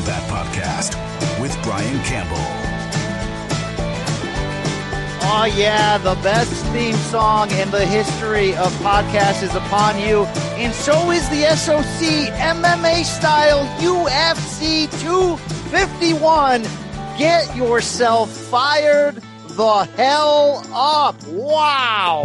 Combat Podcast with Brian Campbell. Oh, yeah, the best theme song in the history of podcasts is upon you. And so is the SOC MMA style UFC 251. Get yourself fired the hell up. Wow.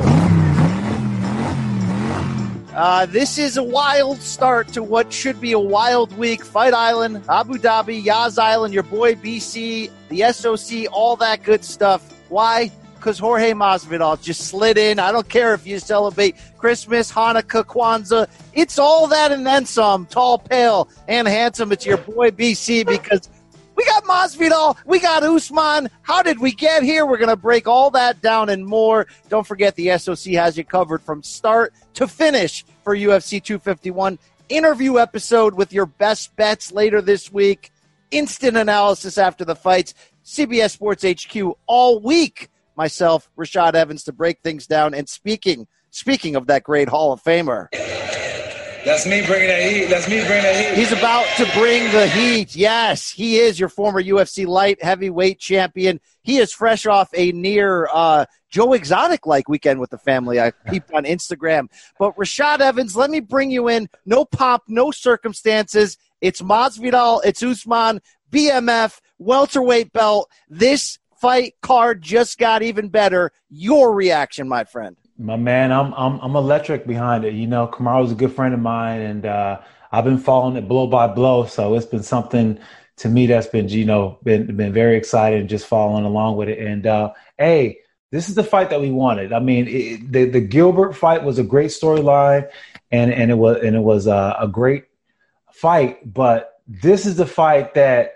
Uh, this is a wild start to what should be a wild week. Fight Island, Abu Dhabi, Yas Island, your boy BC, the SOC, all that good stuff. Why? Because Jorge Masvidal just slid in. I don't care if you celebrate Christmas, Hanukkah, Kwanzaa. It's all that and then some. Tall, pale, and handsome. It's your boy BC because we got Masvidal. We got Usman. How did we get here? We're going to break all that down and more. Don't forget the SOC has you covered from start to finish for UFC 251. Interview episode with your best bets later this week. Instant analysis after the fights. CBS Sports HQ all week. Myself, Rashad Evans, to break things down. And speaking, speaking of that great Hall of Famer, that's me bringing that heat. That's me bringing that heat. He's about to bring the heat. Yes, he is your former UFC light heavyweight champion. He is fresh off a near uh, Joe Exotic like weekend with the family. I peeped on Instagram. But Rashad Evans, let me bring you in. No pomp, no circumstances. It's Masvidal. It's Usman. BMF welterweight belt. This fight card just got even better. Your reaction, my friend. My man, I'm I'm I'm electric behind it. You know, Kamaru's a good friend of mine, and uh, I've been following it blow by blow. So it's been something to me that's been you know been been very exciting, just following along with it. And uh, hey, this is the fight that we wanted. I mean, it, the the Gilbert fight was a great storyline, and and it was and it was a, a great fight. But this is the fight that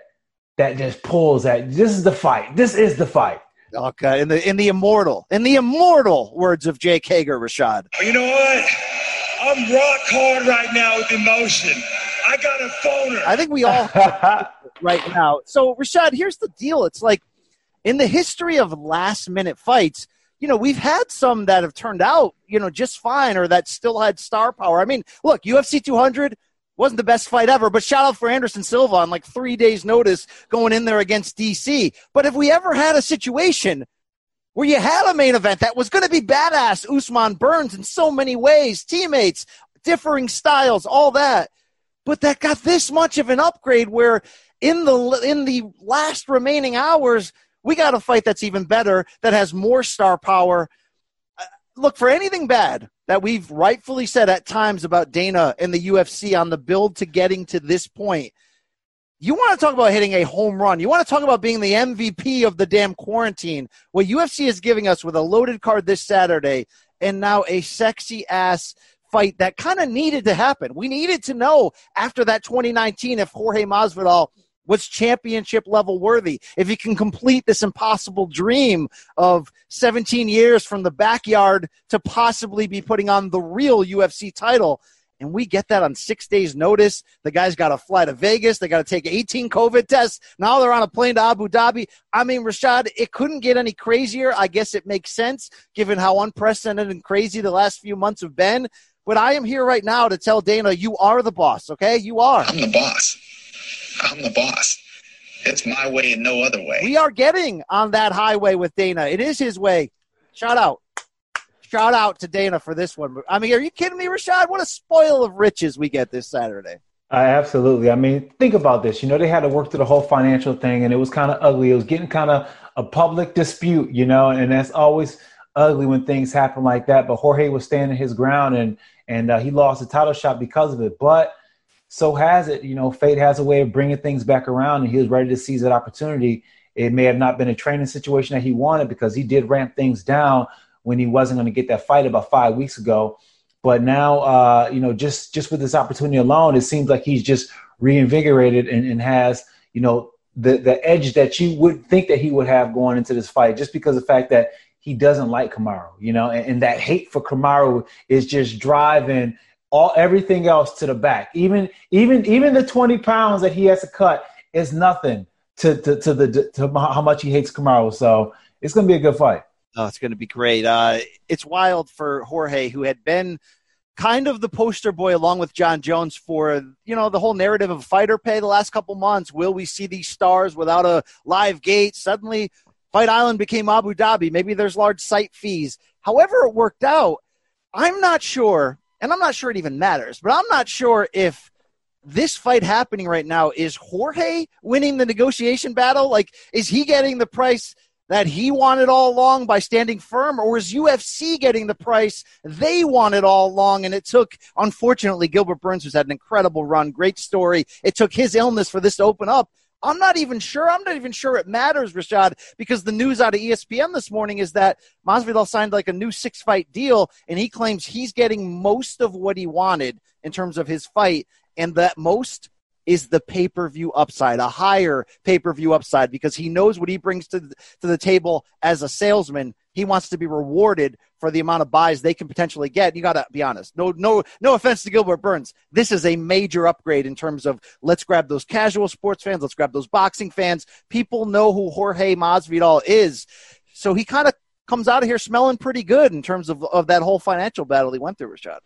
that just pulls at. This is the fight. This is the fight. Okay, in the in the immortal, in the immortal words of Jake Hager, Rashad. Oh, you know what? I'm rock hard right now with emotion. I got a phoner. I think we all right now. So, Rashad, here's the deal. It's like in the history of last minute fights, you know, we've had some that have turned out, you know, just fine or that still had star power. I mean, look, UFC 200 wasn't the best fight ever, but shout out for Anderson Silva on like three days' notice going in there against DC. But if we ever had a situation where you had a main event that was going to be badass, Usman Burns in so many ways, teammates, differing styles, all that, but that got this much of an upgrade where in the in the last remaining hours we got a fight that's even better that has more star power. Look for anything bad that we've rightfully said at times about Dana and the UFC on the build to getting to this point. You want to talk about hitting a home run. You want to talk about being the MVP of the damn quarantine. What UFC is giving us with a loaded card this Saturday and now a sexy ass fight that kind of needed to happen. We needed to know after that 2019 if Jorge Masvidal was championship level worthy. If he can complete this impossible dream of 17 years from the backyard to possibly be putting on the real UFC title. And we get that on six days' notice. The guy's got to fly to Vegas. They got to take 18 COVID tests. Now they're on a plane to Abu Dhabi. I mean, Rashad, it couldn't get any crazier. I guess it makes sense given how unprecedented and crazy the last few months have been. But I am here right now to tell Dana, you are the boss, okay? You are. I'm the boss. I'm the boss. It's my way and no other way. We are getting on that highway with Dana. It is his way. Shout out. Shout out to Dana for this one. I mean, are you kidding me, Rashad? What a spoil of riches we get this Saturday. Uh, absolutely. I mean, think about this. You know, they had to work through the whole financial thing, and it was kind of ugly. It was getting kind of a public dispute, you know, and that's always ugly when things happen like that. But Jorge was standing his ground, and and uh, he lost the title shot because of it. But so has it. You know, fate has a way of bringing things back around, and he was ready to seize that opportunity. It may have not been a training situation that he wanted because he did ramp things down when he wasn't going to get that fight about five weeks ago. But now, uh, you know, just just with this opportunity alone, it seems like he's just reinvigorated and, and has, you know, the the edge that you would think that he would have going into this fight, just because of the fact that he doesn't like Kamaru, you know, and, and that hate for Kamaru is just driving all everything else to the back. Even even even the twenty pounds that he has to cut is nothing to to, to the to how much he hates Kamaru. So it's going to be a good fight. Oh, it's going to be great. Uh, it's wild for Jorge, who had been kind of the poster boy along with Jon Jones for you know the whole narrative of fighter pay the last couple months. Will we see these stars without a live gate? Suddenly, Fight Island became Abu Dhabi. Maybe there's large site fees. However, it worked out. I'm not sure, and I'm not sure it even matters, but I'm not sure if this fight happening right now is Jorge winning the negotiation battle. Like, is he getting the price? that he wanted all along by standing firm, or is UFC getting the price they wanted all along? And it took, unfortunately, Gilbert Burns, who's had an incredible run, great story. It took his illness for this to open up. I'm not even sure. I'm not even sure it matters, Rashad, because the news out of ESPN this morning is that Masvidal signed like a new six fight deal, and he claims he's getting most of what he wanted in terms of his fight, and that most is the pay per view upside, a higher pay per view upside, because he knows what he brings to the, to the table as a salesman. He wants to be rewarded for the amount of buys they can potentially get. You got to be honest. No, no, no offense to Gilbert Burns. This is a major upgrade in terms of let's grab those casual sports fans, let's grab those boxing fans. People know who Jorge Masvidal is, so he kind of comes out of here smelling pretty good in terms of, of that whole financial battle he went through, Rashad.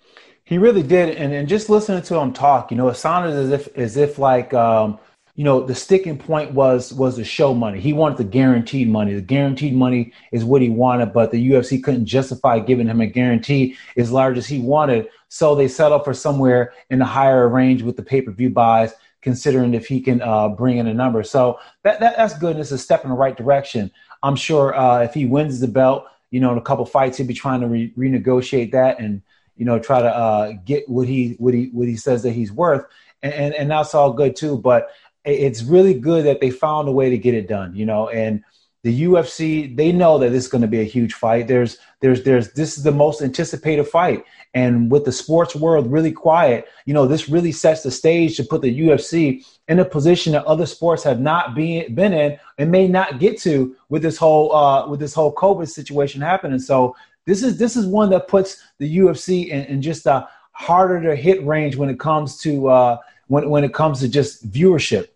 He really did, and, and just listening to him talk, you know, it sounded as if as if like um, you know the sticking point was was the show money. He wanted the guaranteed money. The guaranteed money is what he wanted, but the UFC couldn't justify giving him a guarantee as large as he wanted. So they settled for somewhere in the higher range with the pay per view buys, considering if he can uh, bring in a number. So that, that that's good. It's a step in the right direction. I'm sure uh, if he wins the belt, you know, in a couple fights, he'll be trying to re- renegotiate that and you know try to uh, get what he what he what he says that he's worth, and, and and that's all good too. But it's really good that they found a way to get it done, you know, and the UFC they know that this is going to be a huge fight. There's there's there's this is the most anticipated fight, and with the sports world really quiet, you know, this really sets the stage to put the UFC in a position that other sports have not been been in and may not get to with this whole uh, with this whole COVID situation happening. So this is this is one that puts the UFC in, in just a harder to hit range when it comes to uh, when when it comes to just viewership.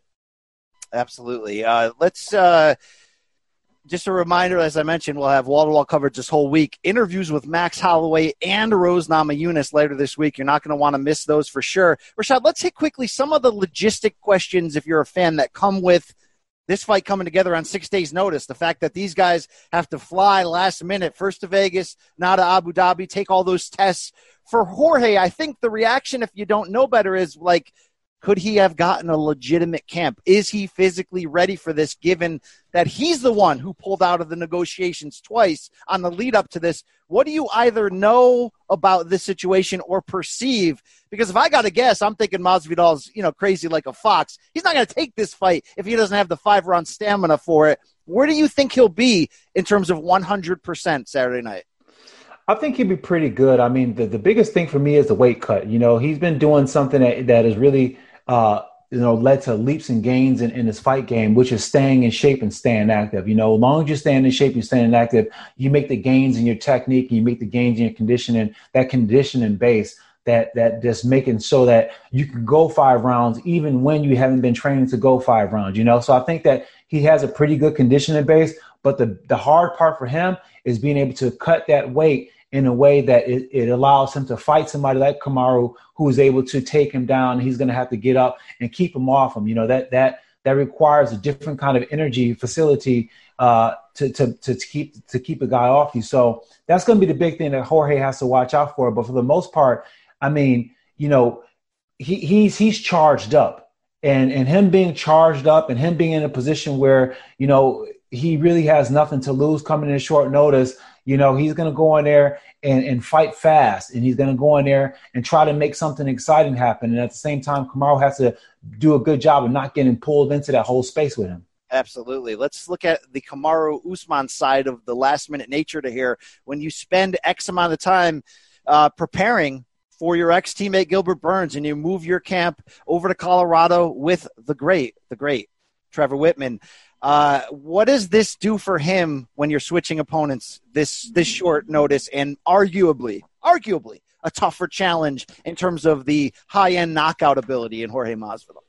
Absolutely. Uh, let's. Uh just a reminder, as I mentioned, we'll have wall to wall coverage this whole week. Interviews with Max Holloway and Rose Namajunas later this week. You're not going to want to miss those for sure. Rashad, let's hit quickly some of the logistic questions, if you're a fan, that come with this fight coming together on six days' notice. The fact that these guys have to fly last minute, first to Vegas, now to Abu Dhabi, take all those tests. For Jorge, I think the reaction, if you don't know better, is like, could he have gotten a legitimate camp? Is he physically ready for this given that he's the one who pulled out of the negotiations twice on the lead up to this? What do you either know about this situation or perceive? Because if I got to guess, I'm thinking Masvidal's, you know, crazy like a fox. He's not going to take this fight if he doesn't have the five round stamina for it. Where do you think he'll be in terms of 100% Saturday night? I think he'd be pretty good. I mean, the, the biggest thing for me is the weight cut. You know, he's been doing something that, that is really uh, you know, led to leaps and gains in, in his fight game, which is staying in shape and staying active. You know, as long as you're staying in shape and staying active, you make the gains in your technique, you make the gains in your conditioning, that conditioning base that that just making so that you can go five rounds even when you haven't been training to go five rounds, you know. So I think that he has a pretty good conditioning base, but the the hard part for him is being able to cut that weight in a way that it, it allows him to fight somebody like Kamaru who is able to take him down. He's going to have to get up and keep him off him. You know that that that requires a different kind of energy facility uh, to, to to keep to keep a guy off you. So that's going to be the big thing that Jorge has to watch out for. But for the most part, I mean, you know, he, he's he's charged up, and and him being charged up, and him being in a position where you know he really has nothing to lose coming in short notice. You know, he's going to go in there and, and fight fast, and he's going to go in there and try to make something exciting happen. And at the same time, Kamaru has to do a good job of not getting pulled into that whole space with him. Absolutely. Let's look at the Kamaru Usman side of the last minute nature to here. When you spend X amount of time uh, preparing for your ex teammate Gilbert Burns and you move your camp over to Colorado with the great, the great Trevor Wittman. Uh, what does this do for him when you're switching opponents this this short notice and arguably, arguably a tougher challenge in terms of the high end knockout ability in Jorge Masvidal?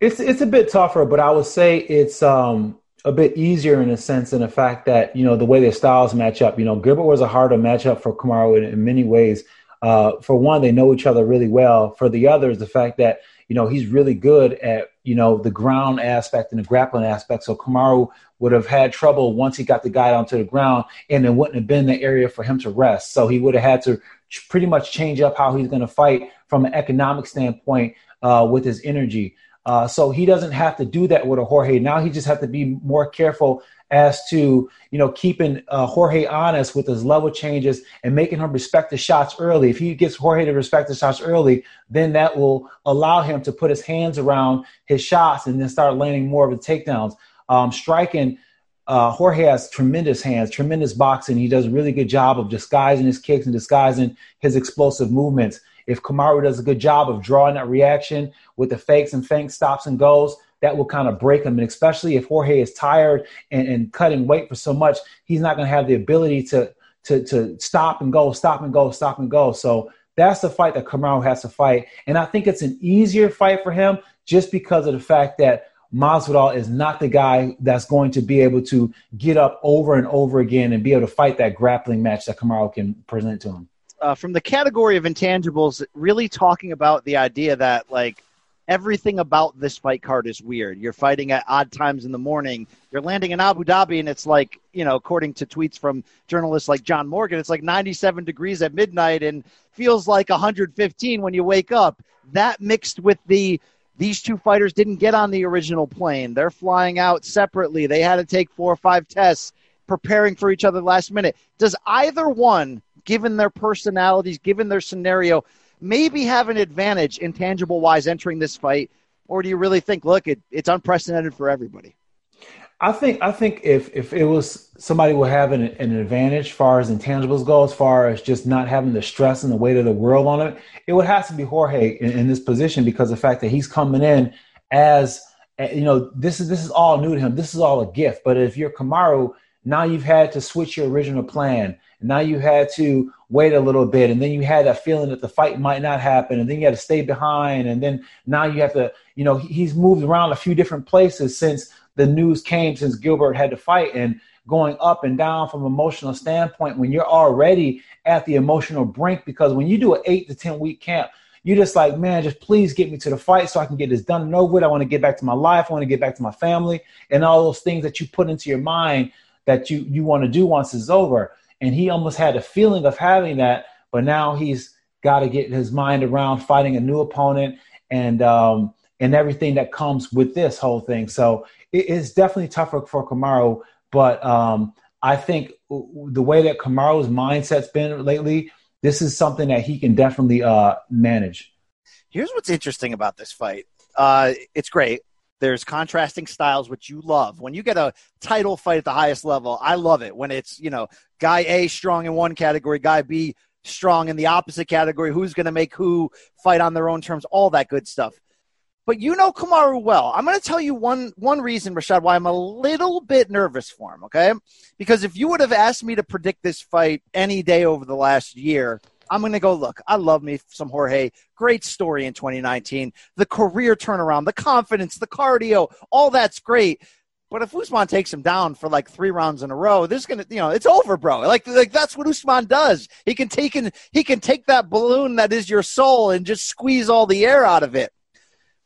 It's it's a bit tougher, but I would say it's um, a bit easier in a sense in the fact that you know the way their styles match up. You know, Gilbert was a harder matchup for Kamaru in, in many ways. Uh, for one, they know each other really well. For the others, the fact that you know he's really good at you know the ground aspect and the grappling aspect. So Kamaru would have had trouble once he got the guy onto the ground, and it wouldn't have been the area for him to rest. So he would have had to pretty much change up how he's going to fight from an economic standpoint uh, with his energy. Uh, so he doesn't have to do that with a Jorge. Now he just has to be more careful as to you know keeping uh, Jorge honest with his level changes and making him respect the shots early. If he gets Jorge to respect the shots early, then that will allow him to put his hands around his shots and then start landing more of the takedowns. Um, striking, uh, Jorge has tremendous hands, tremendous boxing. He does a really good job of disguising his kicks and disguising his explosive movements. If Kamaru does a good job of drawing that reaction with the fakes and feint stops and goes, that will kind of break him. And especially if Jorge is tired and, and cutting weight for so much, he's not going to have the ability to, to, to stop and go, stop and go, stop and go. So that's the fight that Kamaru has to fight. And I think it's an easier fight for him just because of the fact that Masvidal is not the guy that's going to be able to get up over and over again and be able to fight that grappling match that Kamaru can present to him uh, from the category of intangibles, really talking about the idea that like everything about this fight card is weird. You're fighting at odd times in the morning. You're landing in Abu Dhabi, and it's like you know, according to tweets from journalists like John Morgan, it's like 97 degrees at midnight and feels like 115 when you wake up. That mixed with the these two fighters didn't get on the original plane. They're flying out separately. They had to take four or five tests preparing for each other last minute. Does either one given their personalities, given their scenario, maybe have an advantage intangible wise entering this fight? Or do you really think, look, it, it's unprecedented for everybody? I think I think if if it was somebody would have an, an advantage far as intangibles go, as far as just not having the stress and the weight of the world on it, it would have to be Jorge in, in this position because the fact that he's coming in as you know this is this is all new to him. This is all a gift. But if you're Kamaru, now you've had to switch your original plan. Now you had to wait a little bit, and then you had that feeling that the fight might not happen, and then you had to stay behind, and then now you have to, you know, he's moved around a few different places since the news came, since Gilbert had to fight, and going up and down from an emotional standpoint when you're already at the emotional brink because when you do an eight to ten week camp you're just like man just please get me to the fight so i can get this done and over with i want to get back to my life i want to get back to my family and all those things that you put into your mind that you you want to do once it's over and he almost had a feeling of having that, but now he's got to get his mind around fighting a new opponent and um, and everything that comes with this whole thing. So it, it's definitely tougher for Kamaru, but um, I think the way that Kamaru's mindset's been lately, this is something that he can definitely uh, manage. Here's what's interesting about this fight. Uh, it's great. There's contrasting styles, which you love. When you get a title fight at the highest level, I love it. When it's, you know, guy A strong in one category, guy B strong in the opposite category, who's going to make who fight on their own terms, all that good stuff. But you know Kamaru well. I'm going to tell you one one reason, Rashad, why I'm a little bit nervous for him. Okay, because if you would have asked me to predict this fight any day over the last year, I'm going to go look. I love me some Jorge. Great story in 2019. The career turnaround, the confidence, the cardio, all that's great. But if Usman takes him down for like three rounds in a row, this is gonna, you know, it's over, bro. Like, like that's what Usman does. He can take in, he can take that balloon that is your soul and just squeeze all the air out of it.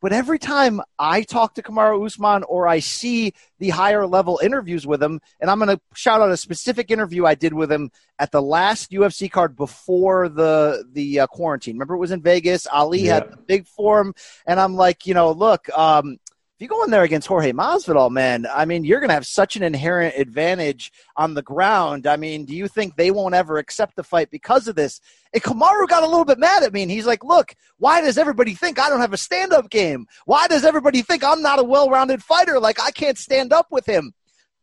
But every time I talk to Kamaru Usman or I see the higher level interviews with him, and I'm going to shout out a specific interview I did with him at the last UFC card before the the uh, quarantine. Remember, it was in Vegas. Ali yeah. had the big form, and I'm like, you know, look, um, if you go in there against Jorge Masvidal, man, I mean, you're going to have such an inherent advantage on the ground. I mean, do you think they won't ever accept the fight because of this? And Kamaru got a little bit mad at me, and he's like, "Look, why does everybody think I don't have a stand-up game? Why does everybody think I'm not a well-rounded fighter? Like I can't stand up with him?"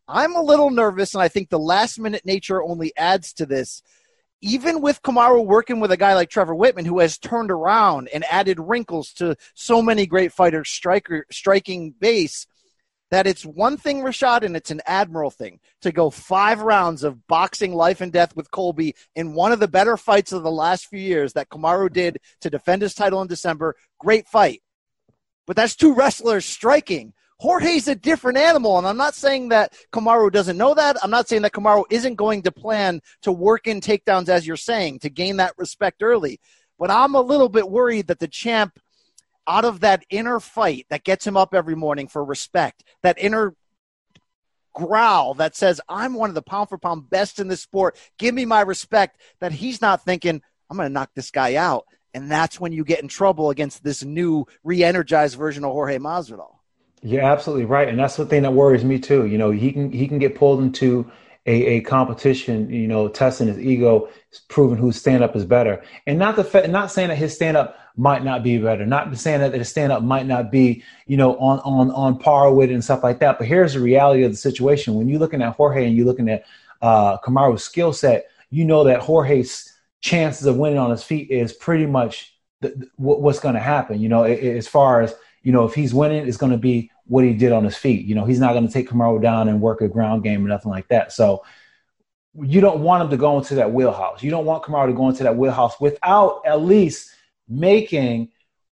I'm a little nervous, and I think the last-minute nature only adds to this even with Kamaru working with a guy like Trevor Wittman, who has turned around and added wrinkles to so many great fighters striker, striking base, that it's one thing, Rashad, and it's an admiral thing to go five rounds of boxing life and death with Colby in one of the better fights of the last few years that Kamaru did to defend his title in December. Great fight. But that's two wrestlers striking. Jorge's a different animal. And I'm not saying that Kamaru doesn't know that. I'm not saying that Kamaru isn't going to plan to work in takedowns, as you're saying, to gain that respect early. But I'm a little bit worried that the champ, out of that inner fight that gets him up every morning for respect, that inner growl that says, I'm one of the pound for pound best in this sport, give me my respect, that he's not thinking, I'm going to knock this guy out. And that's when you get in trouble against this new re energized version of Jorge Masvidal. You're absolutely right, and that's the thing that worries me too. You know, he can he can get pulled into a, a competition, you know, testing his ego, proving whose stand up is better, and not the fa- not saying that his stand up might not be better, not saying that his stand up might not be, you know, on on on par with it and stuff like that. But here's the reality of the situation: when you're looking at Jorge and you're looking at uh, skill set, you know that Jorge's chances of winning on his feet is pretty much the, the, what's going to happen. You know, as far as you know, if he's winning, it's going to be what he did on his feet. You know, he's not going to take Kamaru down and work a ground game or nothing like that. So you don't want him to go into that wheelhouse. You don't want Kamaru to go into that wheelhouse without at least making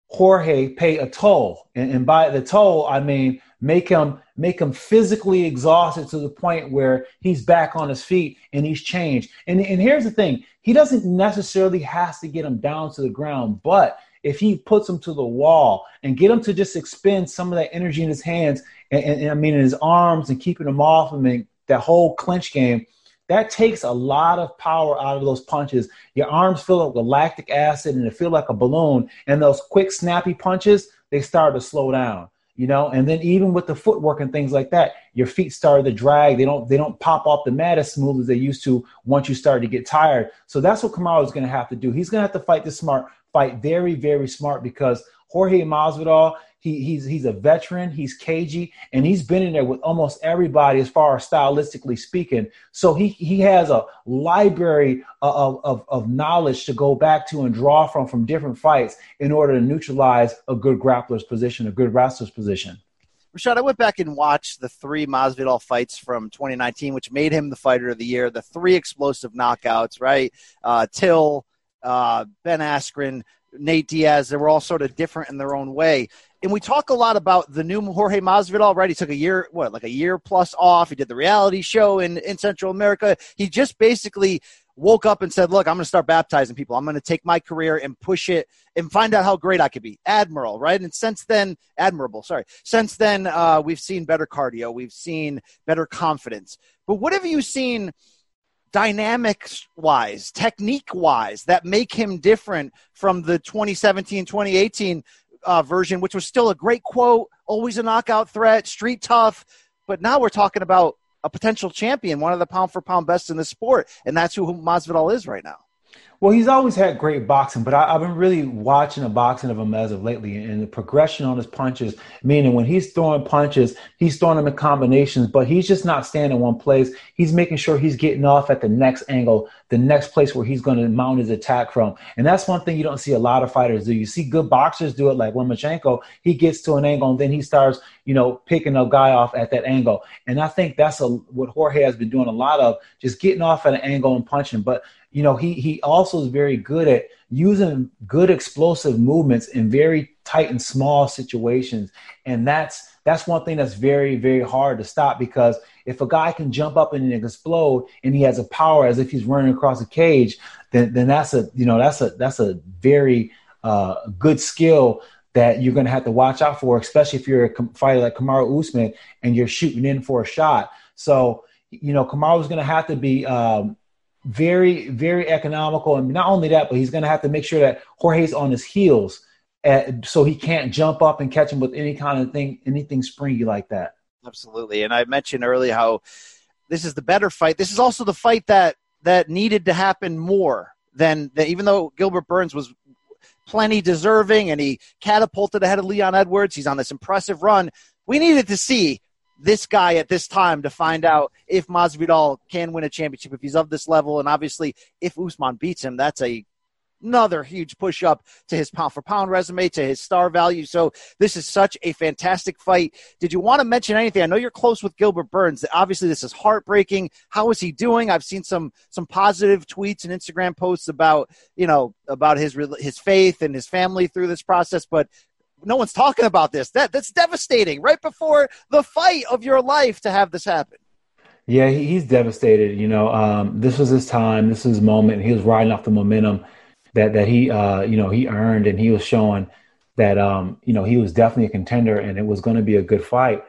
Jorge pay a toll. And, and by the toll, I mean make him make him physically exhausted to the point where he's back on his feet and he's changed. And, and here's the thing: he doesn't necessarily has to get him down to the ground, but if he puts him to the wall and get him to just expend some of that energy in his hands and, and, and I mean in his arms and keeping him off him and that whole clinch game, that takes a lot of power out of those punches. Your arms fill up with lactic acid and they feel like a balloon. And those quick, snappy punches, they start to slow down. You know, and then even with the footwork and things like that, your feet start to drag. They don't they don't pop off the mat as smooth as they used to once you start to get tired. So that's what Kamaru is going to have to do. He's going to have to fight this smart fight very, very smart because Jorge Masvidal, he, he's he's a veteran, he's cagey, and he's been in there with almost everybody as far as stylistically speaking. So he he has a library of, of, of knowledge to go back to and draw from from different fights in order to neutralize a good grappler's position, a good wrestler's position. Rashad, I went back and watched the three Masvidal fights from 2019, which made him the fighter of the year. The three explosive knockouts, right? Uh, Till, uh, Ben Askren, Nate Diaz. They were all sort of different in their own way. And we talk a lot about the new Jorge Masvidal, right? He took a year, what, like a year plus off. He did the reality show in, in Central America. He just basically woke up and said, Look, I'm going to start baptizing people. I'm going to take my career and push it and find out how great I could be. Admiral, right? And since then, admirable, sorry. Since then, uh, we've seen better cardio, we've seen better confidence. But what have you seen dynamics wise, technique wise, that make him different from the 2017 2018 uh, version, which was still a great quote, always a knockout threat, street tough. But now we're talking about a potential champion, one of the pound for pound best in the sport, and that's who Masvidal is right now. Well, he's always had great boxing, but I, have been really watching the boxing of him as of lately, and the progression on his punches. Meaning, when he's throwing punches, he's throwing them in combinations, but he's just not staying in one place. He's making sure he's getting off at the next angle, the next place where he's going to mount his attack from. And that's one thing you don't see a lot of fighters do. You see good boxers do it, like Lomachenko. He gets to an angle and then he starts, you know, picking a guy off at that angle. And I think that's a, what Jorge has been doing a lot of, just getting off at an angle and punching. But you know, he he also is very good at using good explosive movements in very tight and small situations. And that's that's one thing that's very, very hard to stop because if a guy can jump up and explode and he has a power as if he's running across a cage, then then that's a you know that's a that's a very uh, good skill that you're going to have to watch out for, especially if you're a fighter like Kamaru Usman and you're shooting in for a shot. So you know Kamaru's going to have to be um, very, very economical. And not only that, but he's going to have to make sure that Jorge's on his heels at, so he can't jump up and catch him with any kind of thing, anything springy like that. Absolutely. And I mentioned earlier how this is the better fight. This is also the fight that that needed to happen more than, than even though Gilbert Burns was plenty deserving and he catapulted ahead of Leon Edwards. He's on this impressive run. We needed to see this guy at this time to find out if Masvidal can win a championship if he's of this level, and obviously if Usman beats him, that's a another huge push up to his pound for pound resume, to his star value. So this is such a fantastic fight. Did you want to mention anything? I know you're close with Gilbert Burns. Obviously, this is heartbreaking. How is he doing? I've seen some some positive tweets and Instagram posts about you know about his his faith and his family through this process, but no one's talking about this. That that's devastating. Right before the fight of your life to have this happen. Yeah, he's devastated. You know, um, this was his time. This was his moment. He was riding off the momentum that that he uh, you know he earned, and he was showing that um, you know he was definitely a contender, and it was going to be a good fight.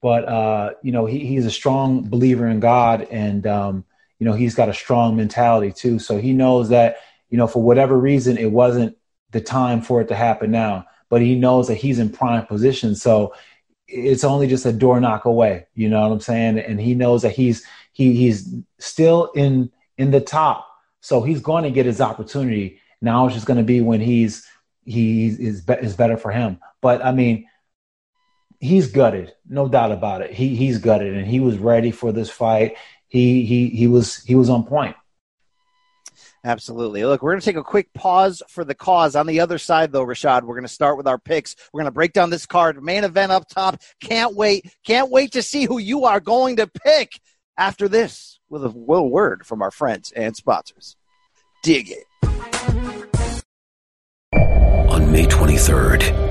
But uh, you know he, he's a strong believer in God, and um, you know he's got a strong mentality too. So he knows that you know for whatever reason it wasn't the time for it to happen now but he knows that he's in prime position. So it's only just a door knock away. You know what I'm saying? And he knows that he's he he's still in in the top. So he's going to get his opportunity. Now it's just going to be when he's he is is better for him. But I mean, he's gutted, no doubt about it. He he's gutted, and he was ready for this fight. He he he was he was on point. Absolutely. Look, we're going to take a quick pause for the cause. On the other side, though, Rashad, we're going to start with our picks. We're going to break down this card. Main event up top. Can't wait. Can't wait to see who you are going to pick after this with a little word from our friends and sponsors. Dig it. On May 23rd,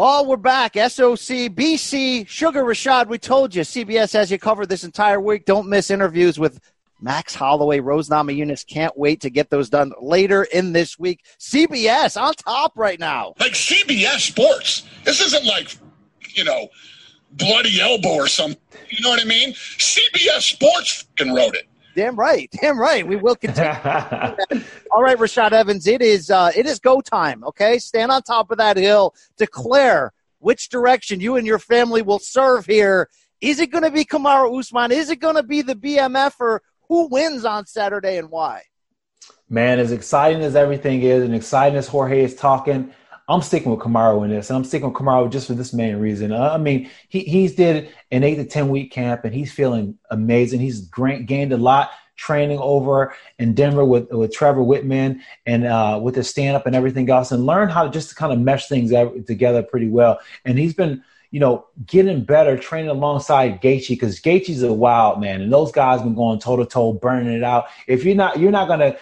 Oh, we're back. SOC, BC, Sugar Rashad. We told you CBS has you covered this entire week. Don't miss interviews with Max Holloway, Rose Namajunas. Can't wait to get those done later in this week. CBS on top right now. like CBS Sports. This isn't like, you know, Bloody Elbow or something. You know what I mean? CBS Sports fucking wrote it. Damn right. Damn right. We will continue. All right, Rashad Evans, it is uh, it is go time. Okay, stand on top of that hill, declare which direction you and your family will serve here. Is it going to be Kamaru Usman? Is it going to be the BMF, or who wins on Saturday and why? Man, as exciting as everything is, and exciting as Jorge is talking, I'm sticking with Kamaru in this, and I'm sticking with Kamaru just for this main reason. I mean, he he's did an eight to ten week camp, and he's feeling amazing. He's gra- gained a lot training over in Denver with with Trevor Wittman and uh, with his stand up and everything else, and learned how to just kind of mesh things together pretty well. And he's been you know, getting better, training alongside Gaethje because Gaethje's a wild man, and those guys been going toe to toe, burning it out. If you're not, you're not gonna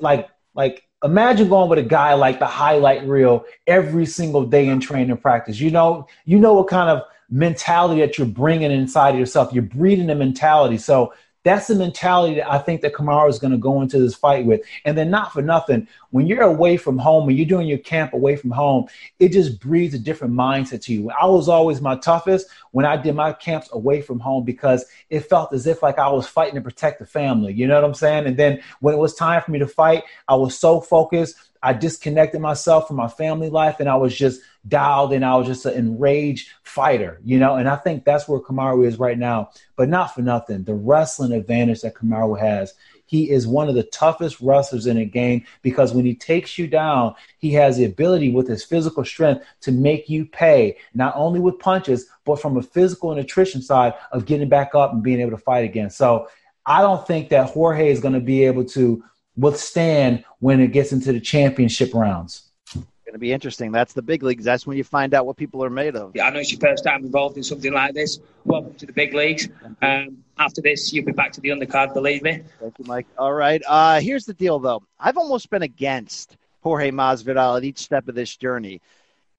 like like imagine going with a guy like the highlight reel every single day in training practice. You know, you know what kind of mentality that you're bringing inside of yourself. You're breeding a mentality. So that's the mentality that I think that Kamaru is going to go into this fight with. And then, not for nothing, when you're away from home and you're doing your camp away from home, it just breeds a different mindset to you. I was always my toughest when I did my camps away from home because it felt as if like I was fighting to protect the family. You know what I'm saying? And then when it was time for me to fight, I was so focused. I disconnected myself from my family life and I was just dialed and I was just an enraged fighter, you know, and I think that's where Kamaru is right now. But not for nothing. The wrestling advantage that Kamaru has. He is one of the toughest wrestlers in the game because when he takes you down, he has the ability with his physical strength to make you pay, not only with punches, but from a physical and nutrition side of getting back up and being able to fight again. So I don't think that Jorge is going to be able to withstand when it gets into the championship rounds. Going to be interesting. That's the big leagues. That's when you find out what people are made of. Yeah, I know it's your first time involved in something like this. Welcome to the big leagues. Um, after this, you'll be back to the undercard, believe me. Thank you, Mike. All right. Uh, here's the deal, though. I've almost been against Jorge Masvidal at each step of this journey.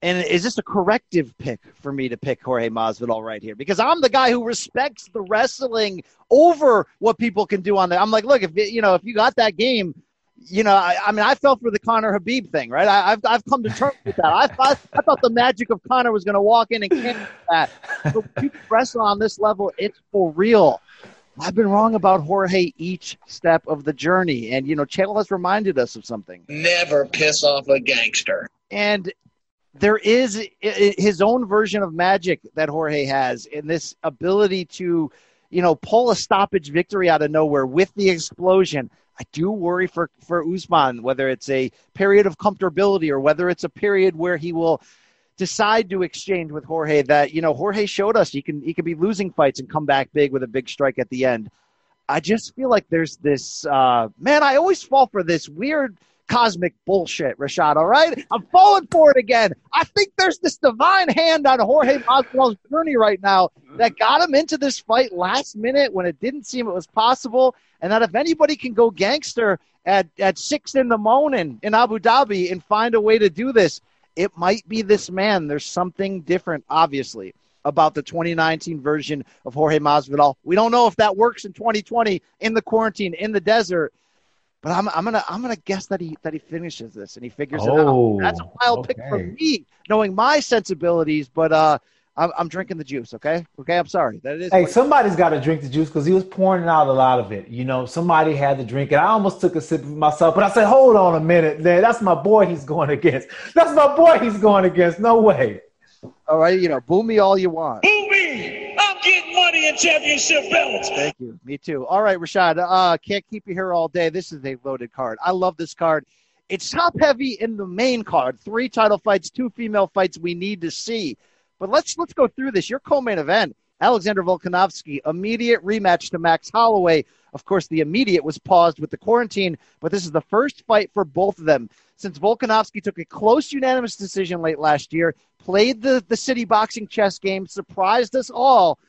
And is this a corrective pick for me to pick Jorge Masvidal right here? Because I'm the guy who respects the wrestling over what people can do on there. I'm like, look, if you know, if you got that game, you know, I, I mean, I fell for the Conor Khabib thing, right? I, have I've come to terms with that. I, I, I thought the magic of Conor was going to walk in and cancel that. But you wrestle on this level, it's for real. I've been wrong about Jorge each step of the journey. And, you know, Chael has reminded us of something. Never piss off a gangster. And there is his own version of magic that Jorge has in this ability to, you know, pull a stoppage victory out of nowhere with the explosion. I do worry for, for Usman, whether it's a period of comfortability or whether it's a period where he will decide to exchange with Jorge that, you know, Jorge showed us he can he can be losing fights and come back big with a big strike at the end. I just feel like there's this uh, man, I always fall for this weird cosmic bullshit, Rashad, all right? I'm falling for it again. I think there's this divine hand on Jorge Masvidal's journey right now that got him into this fight last minute when it didn't seem it was possible. And that if anybody can go gangster at, at six in the morning in Abu Dhabi and find a way to do this, it might be this man. There's something different, obviously, about the 2019 version of Jorge Masvidal. We don't know if that works in 2020 in the quarantine in the desert. But I'm, I'm gonna I'm gonna guess that he that he finishes this and he figures oh, it out. Oh, That's a wild okay. pick for me, knowing my sensibilities. But uh, I'm, I'm drinking the juice. Okay, okay. I'm sorry. That is. Hey, somebody's got to drink the juice because he was pouring out a lot of it. You know, somebody had to drink it. I almost took a sip myself, but I said, "Hold on a minute, man. That's my boy. He's going against. That's my boy. He's going against. No way." All right, you know, boo me all you want. Boo me! Championship belts. Thank you. Me too. All right, Rashad. Uh, can't keep you here all day. This is a loaded card. I love this card. It's top heavy in the main card. Three title fights, two female fights we need to see. But let's let's go through this. Your co-main event, Alexander Volkanovski, immediate rematch to Max Holloway. Of course, the immediate was paused with the quarantine, but this is the first fight for both of them since Volkanovski took a close unanimous decision late last year, played the, the city boxing chess game, surprised us all.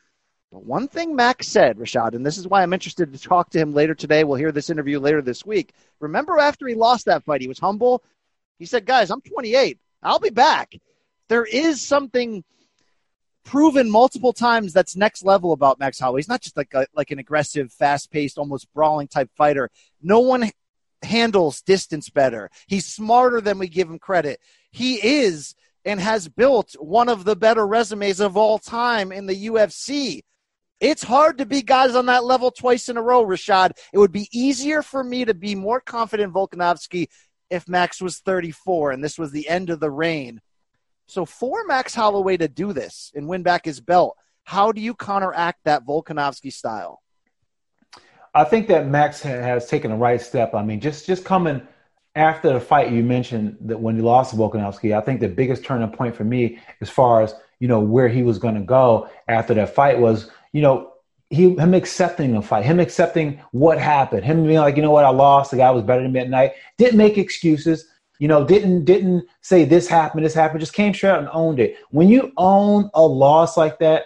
But one thing Max said, Rashad, and this is why I'm interested to talk to him later today. We'll hear this interview later this week. Remember after he lost that fight, he was humble. He said, Guys, I'm 28. I'll be back. There is something proven multiple times that's next level about Max Holloway. He's not just like a, like an aggressive, fast paced, almost brawling type fighter. No one handles distance better. He's smarter than we give him credit. He is and has built one of the better resumes of all time in the UFC. It's hard to beat guys on that level twice in a row, Rashad. It would be easier for me to be more confident Volkanovski if Max was 34 and this was the end of the reign so for Max Holloway to do this and win back his belt, how do you counteract that Volkanovski style? I think that Max has taken the right step. I mean, just just coming after the fight you mentioned that when he lost to Volkanovski, I think the biggest turning point for me as far as you know where he was going to go after that fight was you know he him accepting the fight, him accepting what happened, him being like you know what I lost, the guy was better than me at night, didn't make excuses you know, didn't didn't say this happened, this happened, just came straight out and owned it. When you own a loss like that,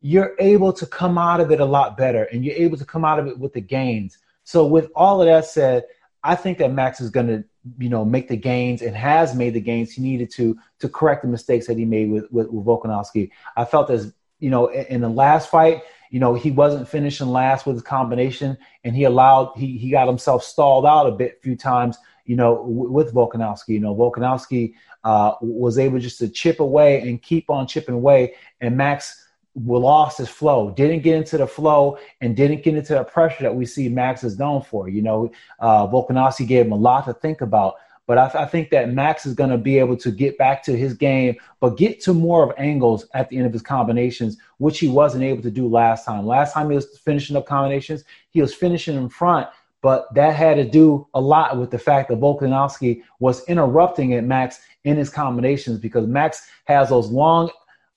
you're able to come out of it a lot better and you're able to come out of it with the gains. So with all of that said, I think that Max is going to, you know, make the gains and has made the gains he needed to to correct the mistakes that he made with with, with Volkanovski. I felt as you know in, the last fight, you know, he wasn't finishing last with his combination, and he allowed he he got himself stalled out a bit, few times you know, w- with Volkanovski. You know, Volkanovski uh, was able just to chip away and keep on chipping away, and Max lost his flow, didn't get into the flow, and didn't get into the pressure that we see Max is known for. You know, uh, Volkanovski gave him a lot to think about. But I, th- I think that Max is going to be able to get back to his game, but get to more of angles at the end of his combinations, which he wasn't able to do last time. Last time he was finishing up combinations, he was finishing in front, but that had to do a lot with the fact that Volkanovski was interrupting at Max in his combinations because Max has those long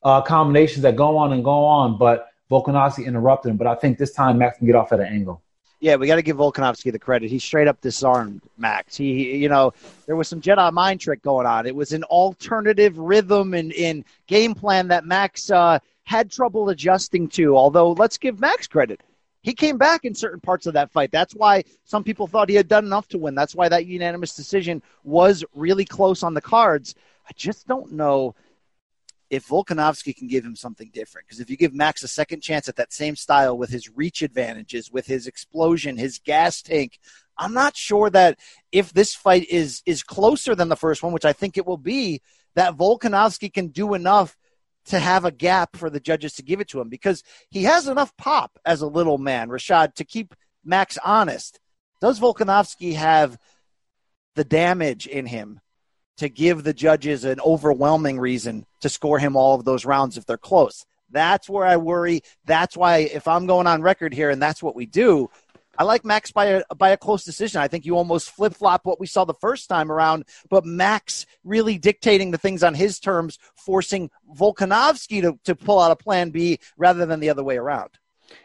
uh, combinations that go on and go on, but Volkanovski interrupted him. But I think this time Max can get off at an angle. Yeah, we got to give Volkanovski the credit. He straight up disarmed Max. He, you know, there was some Jedi mind trick going on. It was an alternative rhythm and in game plan that Max uh, had trouble adjusting to. Although, let's give Max credit he came back in certain parts of that fight. That's why some people thought he had done enough to win. That's why that unanimous decision was really close on the cards. I just don't know if Volkanovski can give him something different. Because if you give Max a second chance at that same style with his reach advantages, with his explosion, his gas tank, I'm not sure that if this fight is is closer than the first one, which I think it will be, that Volkanovski can do enough to have a gap for the judges to give it to him because he has enough pop as a little man, Rashad, to keep Max honest. Does Volkanovski have the damage in him to give the judges an overwhelming reason to score him all of those rounds if they're close? That's where I worry. That's why if I'm going on record here and that's what we do, I like Max by a by a close decision. I think you almost flip flop what we saw the first time around, but Max really dictating the things on his terms, forcing Volkanovski to, to pull out a plan B rather than the other way around.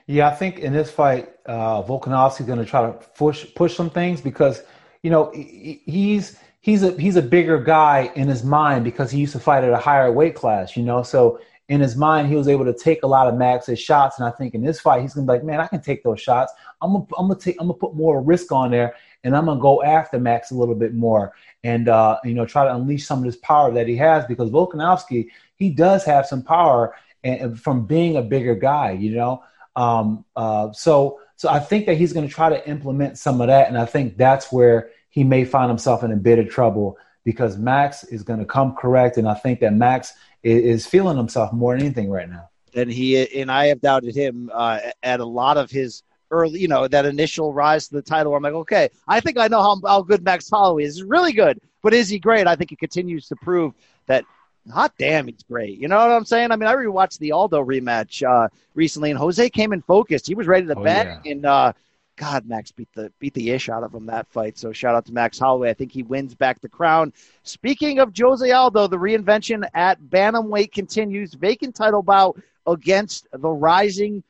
Yeah, I think in this fight, uh, Volkanovski's going to try to push push some things because you know he's he's a he's a bigger guy in his mind because he used to fight at a higher weight class. You know, so in his mind, he was able to take a lot of Max's shots. And I think in this fight, he's gonna be like, man, I can take those shots. I'm gonna, I'm gonna take, I'm gonna put more risk on there, and I'm gonna go after Max a little bit more, and uh, you know, try to unleash some of this power that he has because Volkanovski, he does have some power and from being a bigger guy, you know. Um, uh, so, so I think that he's gonna try to implement some of that, and I think that's where he may find himself in a bit of trouble because Max is going to come correct, and I think that Max is, feeling himself more than anything right now. And he and I have doubted him uh, at a lot of his early, you know, that initial rise to the title. Where I'm like, okay, I think I know how, how good Max Holloway is. He's really good, but is he great? I think he continues to prove that. Hot damn, he's great. You know what I'm saying? I mean, I rewatched the Aldo rematch uh, recently, and Jose came in focused. He was ready to oh, bang, yeah. and uh, God, Max beat the beat the ish out of him that fight. So shout out to Max Holloway. I think he wins back the crown. Speaking of Jose Aldo, the reinvention at bantamweight continues. Vacant title bout against the rising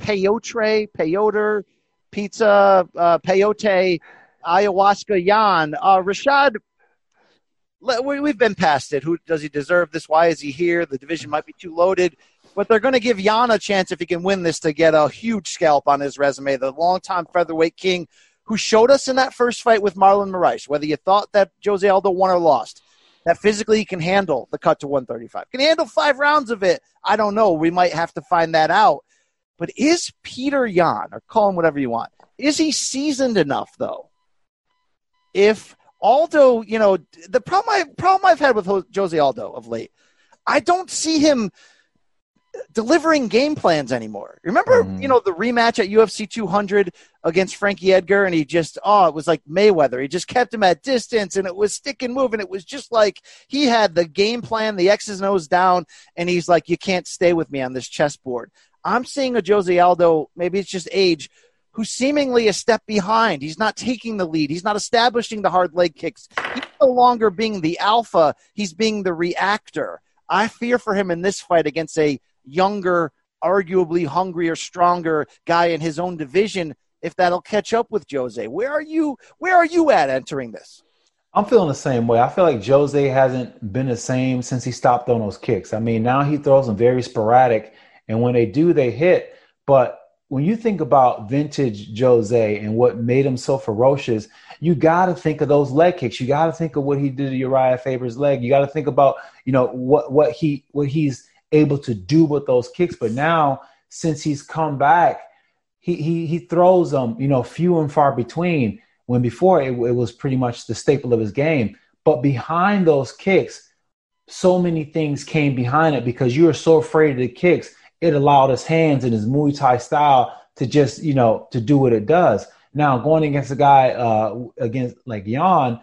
Peyote, Peyote, Pizza, uh, Peyote, Ayahuasca Yan. Uh, Rashad, we've been past it. Who does he deserve this? Why is he here? The division might be too loaded but they're going to give Yan a chance if he can win this to get a huge scalp on his resume. The longtime featherweight king who showed us in that first fight with Marlon Moraes, whether you thought that Jose Aldo won or lost, that physically he can handle the cut to 135. Can handle five rounds of it? I don't know. We might have to find that out. But is Peter Yan, or call him whatever you want, is he seasoned enough though? If Aldo, you know, the problem I problem I've had with Jose Aldo of late, I don't see him delivering game plans anymore. Remember, mm. you know, the rematch at UFC 200 against Frankie Edgar, and he just, oh, it was like Mayweather. He just kept him at distance, and it was stick and move, and it was just like he had the game plan, the X's and O's down, and he's like, you can't stay with me on this chessboard. I'm seeing a Jose Aldo, maybe it's just age, who's seemingly a step behind. He's not taking the lead. He's not establishing the hard leg kicks. He's no longer being the alpha. He's being the reactor. I fear for him in this fight against a younger, arguably hungrier, stronger guy in his own division if that'll catch up with Jose. Where are you where are you at entering this? I'm feeling the same way. I feel like Jose hasn't been the same since he stopped throwing those kicks. I mean, now he throws them very sporadic, and when they do, they hit. But when you think about vintage Jose and what made him so ferocious, you got to think of those leg kicks. You got to think of what he did to Urijah Faber's leg. You got to think about, you know, what what he what he's able to do with those kicks. But now, since he's come back, he he he throws them, you know, few and far between. When before it, it was pretty much the staple of his game. But behind those kicks, so many things came behind it because you were so afraid of the kicks. It allowed his hands and his Muay Thai style to just, you know, to do what it does. Now going against a guy uh, against like Yan,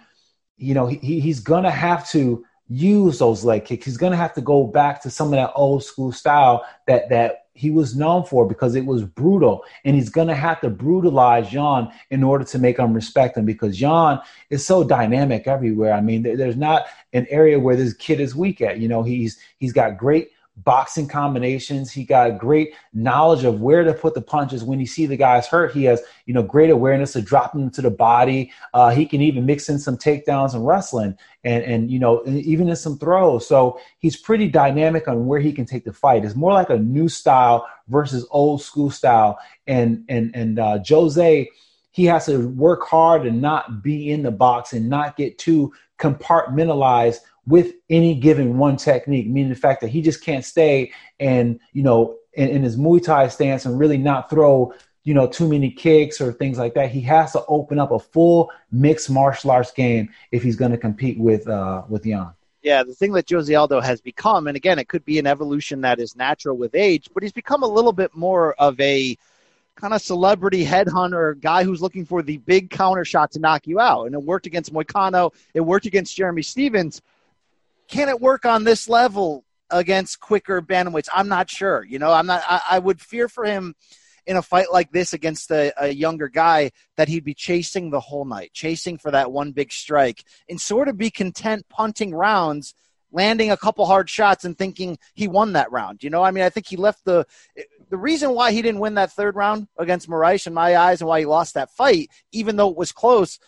you know, he, he's gonna have to use those leg kicks. He's going to have to go back to some of that old school style that that he was known for because it was brutal. And he's going to have to brutalize Yan in order to make him respect him because Yan is so dynamic everywhere. I mean, there's not an area where this kid is weak at. You know, he's he's got great boxing combinations. He got great knowledge of where to put the punches when he see the guys hurt. He has, you know, great awareness of dropping them to the body. Uh, he can even mix in some takedowns and wrestling and, and, you know, even in some throws. So he's pretty dynamic on where he can take the fight. It's more like a new style versus old school style. And, and, and uh, Jose, he has to work hard and not be in the box and not get too compartmentalize with any given one technique, meaning the fact that he just can't stay and, you know, in, in his Muay Thai stance and really not throw, you know, too many kicks or things like that. He has to open up a full mixed martial arts game if he's going to compete with uh, with Yan. Yeah, the thing that Jose Aldo has become, and again, it could be an evolution that is natural with age, but he's become a little bit more of a kind of celebrity headhunter guy who's looking for the big counter shot to knock you out. And it worked against Moicano, it worked against Jeremy Stephens. Can it work on this level against quicker bantamweights? I'm not sure. You know, I'm not. I, I would fear for him in a fight like this against a, a, younger guy that he'd be chasing the whole night, chasing for that one big strike, and sort of be content punting rounds, landing a couple hard shots, and thinking he won that round. You know, I mean, I think he left the the reason why he didn't win that third round against Moraes in my eyes, and why he lost that fight, even though it was close,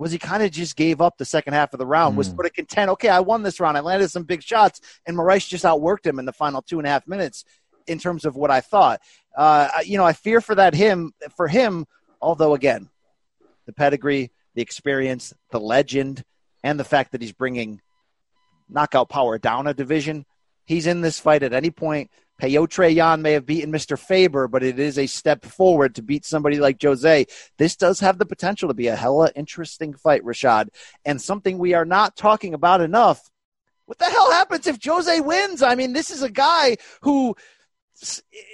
was he kind of just gave up the second half of the round, mm. was sort of content, okay, I won this round. I landed some big shots, and Moraes just outworked him in the final two and a half minutes in terms of what I thought. Uh, you know, I fear for that him for him, although again, the pedigree, the experience, the legend, and the fact that he's bringing knockout power down a division. He's in this fight at any point. Petr Yan may have beaten Mr. Faber, but it is a step forward to beat somebody like Jose. This does have the potential to be a hella interesting fight, Rashad, and something we are not talking about enough. What the hell happens if Jose wins? I mean, this is a guy who,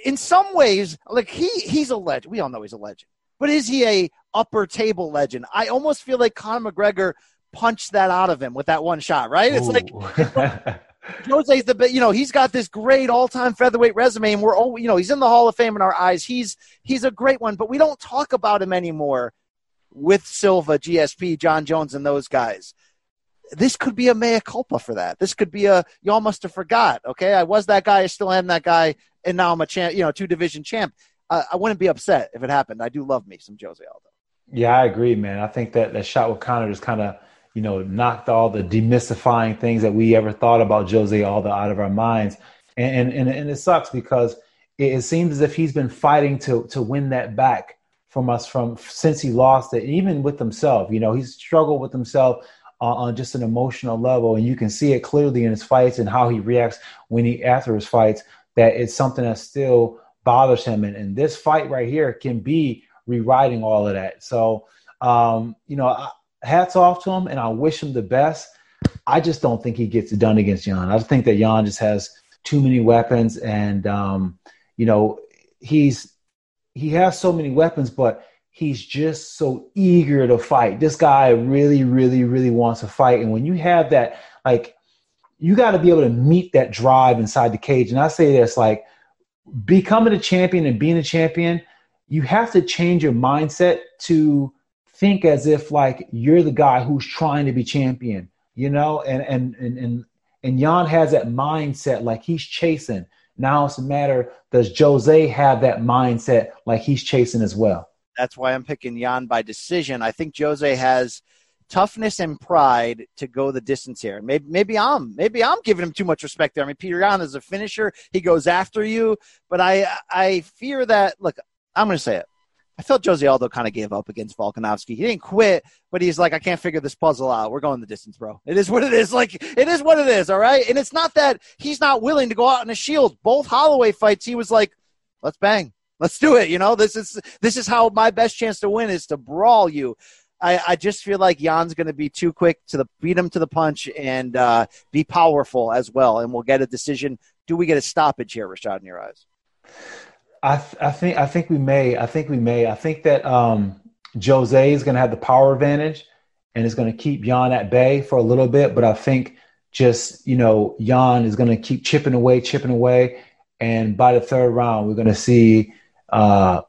in some ways, like he he's a legend. We all know he's a legend, but is he a upper table legend? I almost feel like Conor McGregor punched that out of him with that one shot. Right? It's like. Jose's the you know he's got this great all time featherweight resume, and we're all you know he's in the Hall of Fame in our eyes. He's he's a great one, but we don't talk about him anymore with Silva, GSP, Jon Jones, and those guys. This could be a mea culpa for that. This could be a y'all must have forgot. Okay, I was that guy, I still am that guy, and now I'm a champ. You know, two division champ. Uh, I wouldn't be upset if it happened. I do love me some Jose Aldo. Yeah, I agree, man. I think that that shot with Conor just kind of you know, knocked all the demystifying things that we ever thought about Jose Aldo out of our minds. And, and, and it sucks because it, it seems as if he's been fighting to, to win that back from us from since he lost it, even with himself. You know, he's struggled with himself on, on just an emotional level, and you can see it clearly in his fights and how he reacts when he after his fights. That it's something that still bothers him, and, and this fight right here can be rewriting all of that. So, um, you know, I, hats off to him, and I wish him the best. I just don't think he gets it done against Yan. I think that Yan just has too many weapons, and um, you know he's he has so many weapons, but he's just so eager to fight. This guy really, really, really wants to fight, and when you have that, like, you got to be able to meet that drive inside the cage. And I say this, like, becoming a champion and being a champion, you have to change your mindset to think as if like you're the guy who's trying to be champion, you know, and and and and and Yan has that mindset like he's chasing. Now it's a matter does Jose have that mindset like he's chasing as well? That's why I'm picking Yan by decision. I think Jose has toughness and pride to go the distance here. Maybe maybe I'm maybe I'm giving him too much respect there. I mean, Peter Yan is a finisher; he goes after you, but I I fear that. Look, I'm going to say it. I felt Jose Aldo kind of gave up against Volkanovski. He didn't quit, but he's like, I can't figure this puzzle out. We're going the distance, bro. It is what it is. Like, it is what it is, all right? And it's not that he's not willing to go out in a shield. Both Holloway fights, he was like, let's bang. Let's do it. You know, this is this is how my best chance to win is to brawl you. I, I just feel like Yan's going to be too quick to the beat him to the punch and uh, be powerful as well, and we'll get a decision. Do we get a stoppage here, Rashad, in your eyes? I, th- I think I think we may. I think we may. I think that um, Jose is going to have the power advantage and is going to keep Yan at bay for a little bit. But I think just you know Yan is going to keep chipping away, chipping away, and by the third round, we're going to see uh,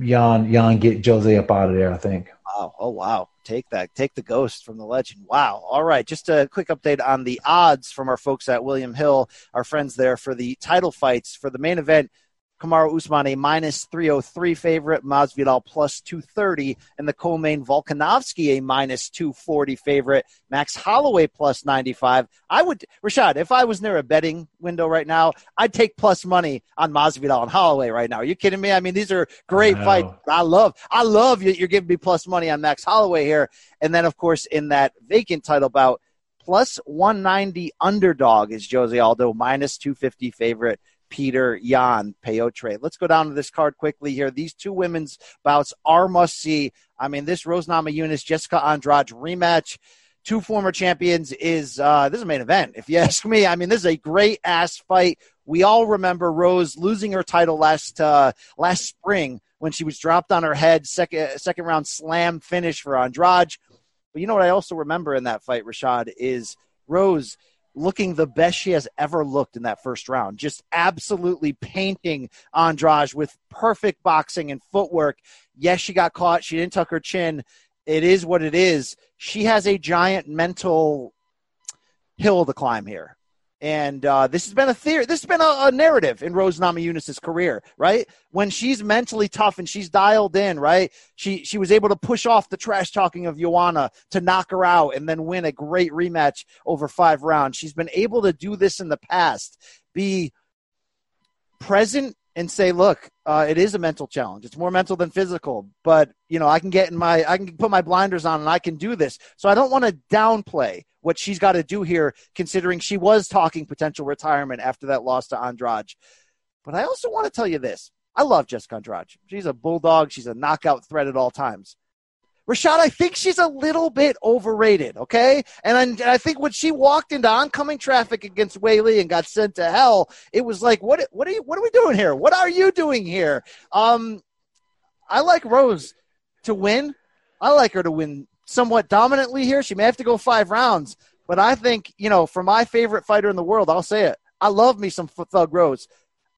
Yan Yan get Jose up out of there. I think. Wow! Oh wow! Take that. Take the ghost from the legend. Wow. All right. Just a quick update on the odds from our folks at William Hill, our friends there for the title fights for the main event. Kamaru Usman a minus 303 favorite, Masvidal plus 230, and the co-main Volkanovski a minus 240 favorite, Max Holloway plus 95. I would, Rashad, if I was near a betting window right now, I'd take plus money on Masvidal and Holloway right now. Are you kidding me? I mean, these are great fights. I love, I love you. You're giving me plus money on Max Holloway here. And then, of course, in that vacant title bout, plus 190 underdog is Jose Aldo, minus 250 favorite. Peter Yan Peyotre. Let's go down to this card quickly here. These two women's bouts are must see. I mean, this Rose Namajunas Jessica Andrade rematch, two former champions is uh, this is a main event. If you ask me, I mean, this is a great ass fight. We all remember Rose losing her title last uh, last spring when she was dropped on her head, second second round slam finish for Andrade. But you know what I also remember in that fight, Rashad, is Rose looking the best she has ever looked in that first round. Just absolutely painting Andrade with perfect boxing and footwork. Yes, she got caught. She didn't tuck her chin. It is what it is. She has a giant mental hill to climb here. And uh, this has been a theory. This has been a, a narrative in Rose Namajunas' career, right? When she's mentally tough and she's dialed in, right? She she was able to push off the trash talking of Joanna to knock her out and then win a great rematch over five rounds. She's been able to do this in the past. Be present and say, look, uh, it is a mental challenge. It's more mental than physical, but you know, I can get in my, I can put my blinders on and I can do this. So I don't want to downplay what she's got to do here, considering she was talking potential retirement after that loss to Andrade. But I also want to tell you this. I love Jessica Andrade. She's a bulldog. She's a knockout threat at all times. Rashad, I think she's a little bit overrated, okay? And I, and I think when she walked into oncoming traffic against Weili and got sent to hell, it was like, what, what are you, what are we doing here? What are you doing here? Um, I like Rose to win. I like her to win somewhat dominantly here. She may have to go five rounds, but I think, you know, for my favorite fighter in the world, I'll say it. I love me some Thug Rose.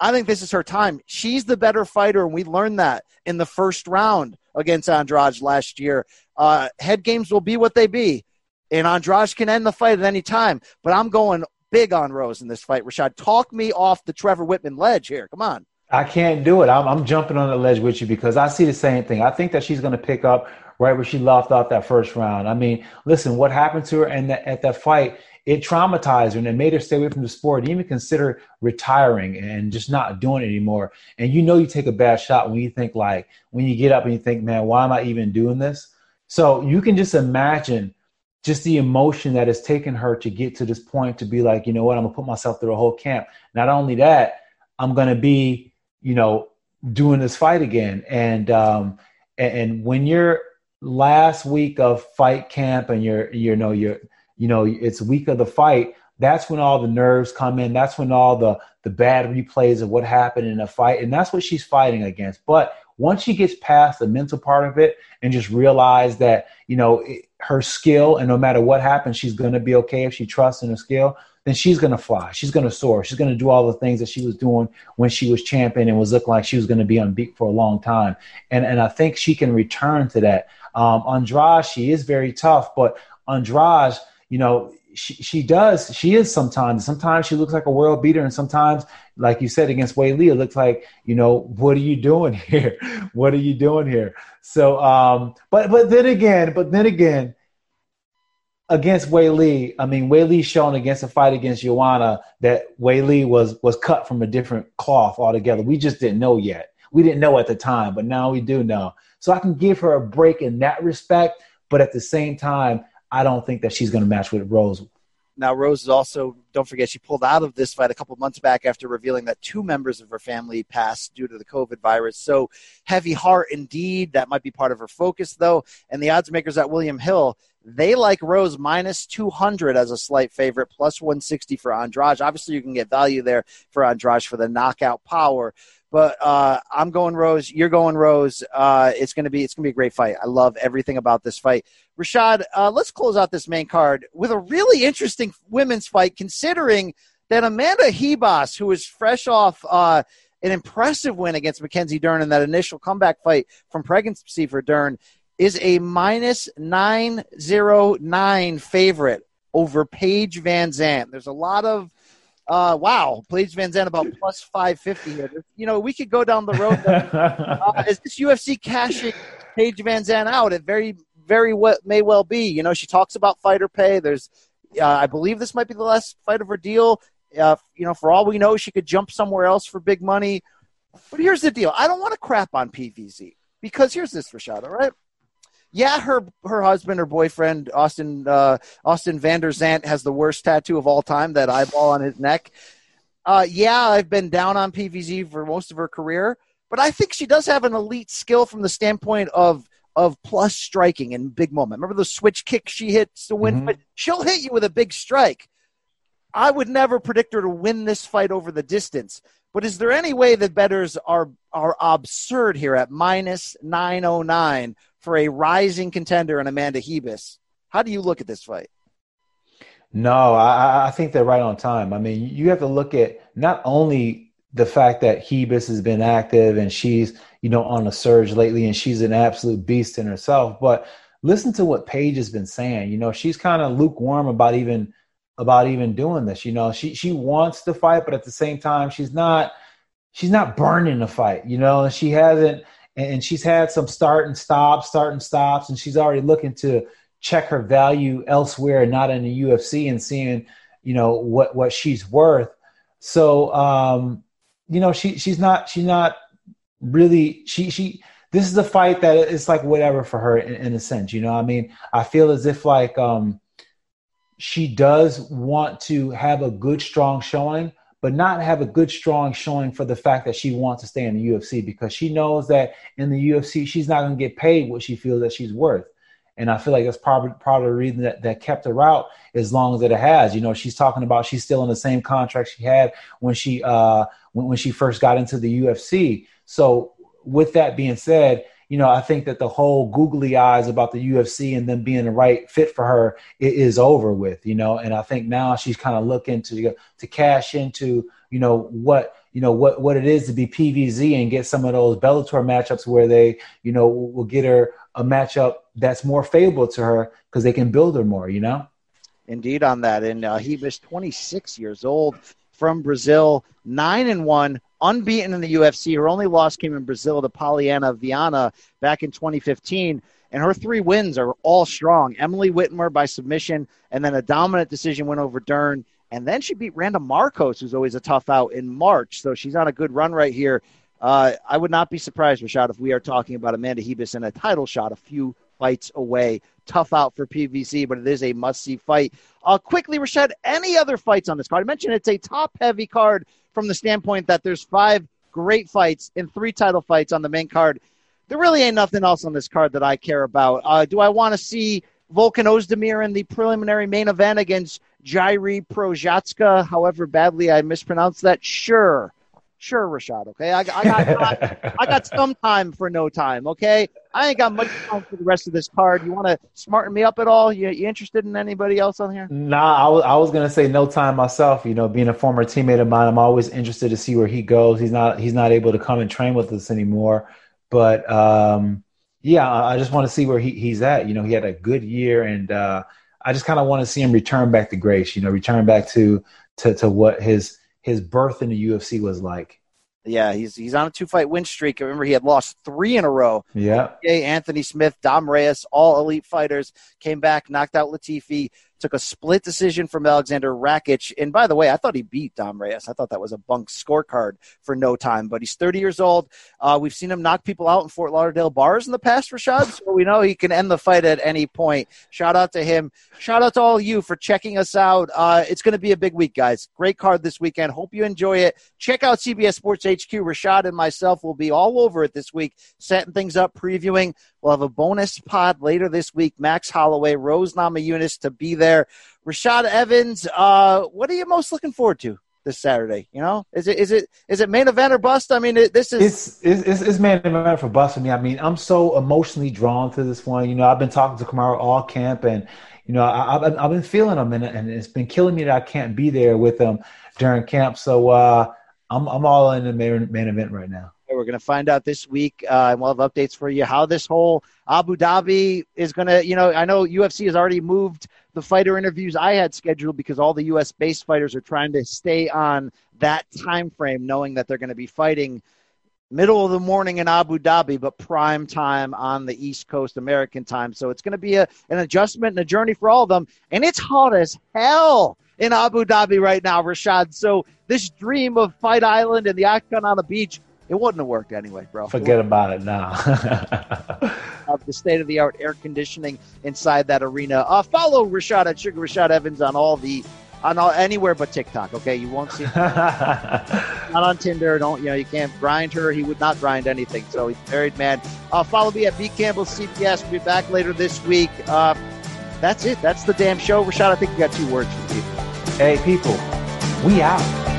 I think this is her time. She's the better fighter, and we learned that in the first round against Andrade last year. Uh, head games will be what they be, and Andrade can end the fight at any time. But I'm going big on Rose in this fight. Rashad, talk me off the Trevor Wittman ledge here. Come on. I can't do it. I'm, I'm jumping on the ledge with you because I see the same thing. I think that she's going to pick up right where she left off that first round. I mean, listen, what happened to her and at that fight it traumatized her and it made her stay away from the sport and even consider retiring and just not doing it anymore. And you know you take a bad shot when you think like when you get up and you think, man, why am I even doing this? So you can just imagine just the emotion that has taken her to get to this point to be like, you know what, I'm gonna put myself through a whole camp. Not only that, I'm gonna be, you know, doing this fight again. And um and, and when you're last week of fight camp and you're you know you're you know, it's week of the fight, that's when all the nerves come in. That's when all the the bad replays of what happened in a fight, and that's what she's fighting against. But once she gets past the mental part of it and just realize that you know it, her skill, and no matter what happens, she's going to be okay if she trusts in her skill. Then she's going to fly. She's going to soar. She's going to do all the things that she was doing when she was champion and was looking like she was going to be unbeat for a long time. And and I think she can return to that. Um, Andrade, she is very tough, but Andrade you know, she, she does. She is sometimes. Sometimes she looks like a world beater, and sometimes, like you said against Weili, it looks like you know what are you doing here? what are you doing here? So, um, but but then again, but then again, against Weili, I mean Weili shown against a fight against Joanna that Weili was was cut from a different cloth altogether. We just didn't know yet. We didn't know at the time, but now we do know. So I can give her a break in that respect, but at the same time, I don't think that she's going to match with Rose. Now, Rose is also, don't forget, she pulled out of this fight a couple months back after revealing that two members of her family passed due to the COVID virus. So, heavy heart indeed. That might be part of her focus, though. And the odds makers at William Hill, they like Rose minus 200 as a slight favorite, plus 160 for Andrade. Obviously, you can get value there for Andrade for the knockout power. But uh, I'm going Rose. You're going Rose. Uh, it's gonna be it's gonna be a great fight. I love everything about this fight. Rashad, uh, let's close out this main card with a really interesting women's fight, considering that Amanda Ribas, who is fresh off uh, an impressive win against Mackenzie Dern in that initial comeback fight from pregnancy for Dern, is a minus 909 favorite over Paige VanZant. There's a lot of Uh, wow, Paige VanZant about plus 550 here. You know, we could go down the road. uh, is this UFC cashing Paige VanZant out? It very, very well, may well be. You know, she talks about fighter pay. There's, uh, I believe this might be the last fight of her deal. Uh, you know, for all we know, she could jump somewhere else for big money. But here's the deal: I don't want to crap on PVZ because here's this, Rashad. All right, yeah, her her husband or boyfriend Austin uh, Austin Vander Zant has the worst tattoo of all time, that eyeball on his neck. Uh, yeah, I've been down on PVZ for most of her career, but I think she does have an elite skill from the standpoint of of plus striking in big moment. Remember the switch kick she hits to win? Mm-hmm. She'll hit you with a big strike. I would never predict her to win this fight over the distance. But is there any way that betters are are absurd here at minus 909 for a rising contender in Amanda Ribas? How do you look at this fight? No, I, I think they're right on time. I mean, you have to look at not only the fact that Ribas has been active and she's, you know, on a surge lately and she's an absolute beast in herself, but listen to what Paige has been saying. You know, she's kind of lukewarm about even – about even doing this. You know, she she wants to fight, but at the same time, she's not she's not burning the fight. You know, she hasn't, and she's had some start and stops, start and stops, and she's already looking to check her value elsewhere, not in the UFC, and seeing you know what what she's worth. So, um, you know, she she's not she's not really she she. This is a fight that it's like whatever for her in, in a sense, you know. I mean, I feel as if like um, she does want to have a good, strong showing, but not have a good, strong showing for the fact that she wants to stay in the UFC because she knows that in the UFC she's not going to get paid what she feels that she's worth. And I feel like that's probably part of the reason that, that kept her out as long as it has. You know, she's talking about she's still in the same contract she had when she uh when, when she first got into the UFC. So with that being said, you know, I think that the whole googly eyes about the UFC and them being the right fit for her is over with, you know, and I think now she's kind of looking to to cash into, you know, what you know what what it is to be PVZ and get some of those Bellator matchups where they, you know, will get her a matchup that's more favorable to her because they can build her more, you know. Indeed, on that, and uh, he was 26 years old from Brazil, nine and one, unbeaten in the UFC. Her only loss came in Brazil to Polyana Viana back in 2015. And her three wins are all strong. Emily Whitmire by submission, and then a dominant decision win over Dern. And then she beat Randa Markos, who's always a tough out in March. So she's on a good run right here. Uh, I would not be surprised, Rashad, if we are talking about Amanda Ribas in a title shot a few fights away. Tough out for PVZ, but it is a must see fight. Uh, quickly, Rashad, any other fights on this card? I mentioned it's a top heavy card from the standpoint that there's five great fights and three title fights on the main card. There really ain't nothing else on this card that I care about. Uh, do I want to see Volkan Ozdemir in the preliminary main event against Jairi Prochazka, however badly I mispronounced that? Sure. Sure, Rashad. Okay, I, I got I got some time for no time. Okay, I ain't got much time for the rest of this card. You want to smarten me up at all? You, you interested in anybody else on here? Nah, I was I was gonna say no time myself. You know, being a former teammate of mine, I'm always interested to see where he goes. He's not he's not able to come and train with us anymore, but um, yeah, I just want to see where he, he's at. You know, he had a good year, and uh, I just kind of want to see him return back to grace. You know, return back to to to what his his birth in the UFC was like. Yeah, he's he's on a two fight win streak. Remember, he had lost three in a row. Yeah. Anthony Smith, Dom Reyes, all elite fighters, came back, knocked out Latifi, took a split decision from Alexander Rakic. And by the way, I thought he beat Dom Reyes. I thought that was a bunk scorecard for no time, but he's 30 years old. Uh, we've seen him knock people out in Fort Lauderdale bars in the past, Rashad, so we know he can end the fight at any point. Shout out to him. Shout out to all you for checking us out. Uh, it's going to be a big week, guys. Great card this weekend. Hope you enjoy it. Check out CBS Sports HQ. Rashad and myself will be all over it this week, setting things up, previewing. We'll have a bonus pod later this week. Max Holloway, Rose Namajunas to be there. Rashad Evans, uh, what are you most looking forward to this Saturday? You know, is it is it is it main event or bust? I mean, it, this is it's, it's, it's main event for bust for me. I mean, I'm so emotionally drawn to this one. You know, I've been talking to Kamaru all camp, and you know, I, have I've been feeling him, and, and it's been killing me that I can't be there with him during camp. So uh, I'm I'm all in the main, main event right now. We're going to find out this week, uh, and we'll have updates for you how this whole Abu Dhabi is going to. You know, I know UFC has already moved the fighter interviews I had scheduled because all the U.S. based fighters are trying to stay on that time frame, knowing that they're going to be fighting middle of the morning in Abu Dhabi, but prime time on the East Coast American time. So it's going to be a, an adjustment and a journey for all of them. And it's hot as hell in Abu Dhabi right now, Rashad. So this dream of Fight Island and the octagon on the beach, it wouldn't have worked anyway, bro. Forget about it now. of the state of the art air conditioning inside that arena. Uh, follow Rashad at Sugar Rashad Evans on all the on all, anywhere but TikTok. Okay, you won't see not on Tinder. Don't you know? You can't grind her. He would not grind anything. So he's married man. Uh, follow me at B Campbell CBS. We'll be back later this week. Uh, that's it. That's the damn show. Rashad, I think you got two words for people. Hey, people, we out.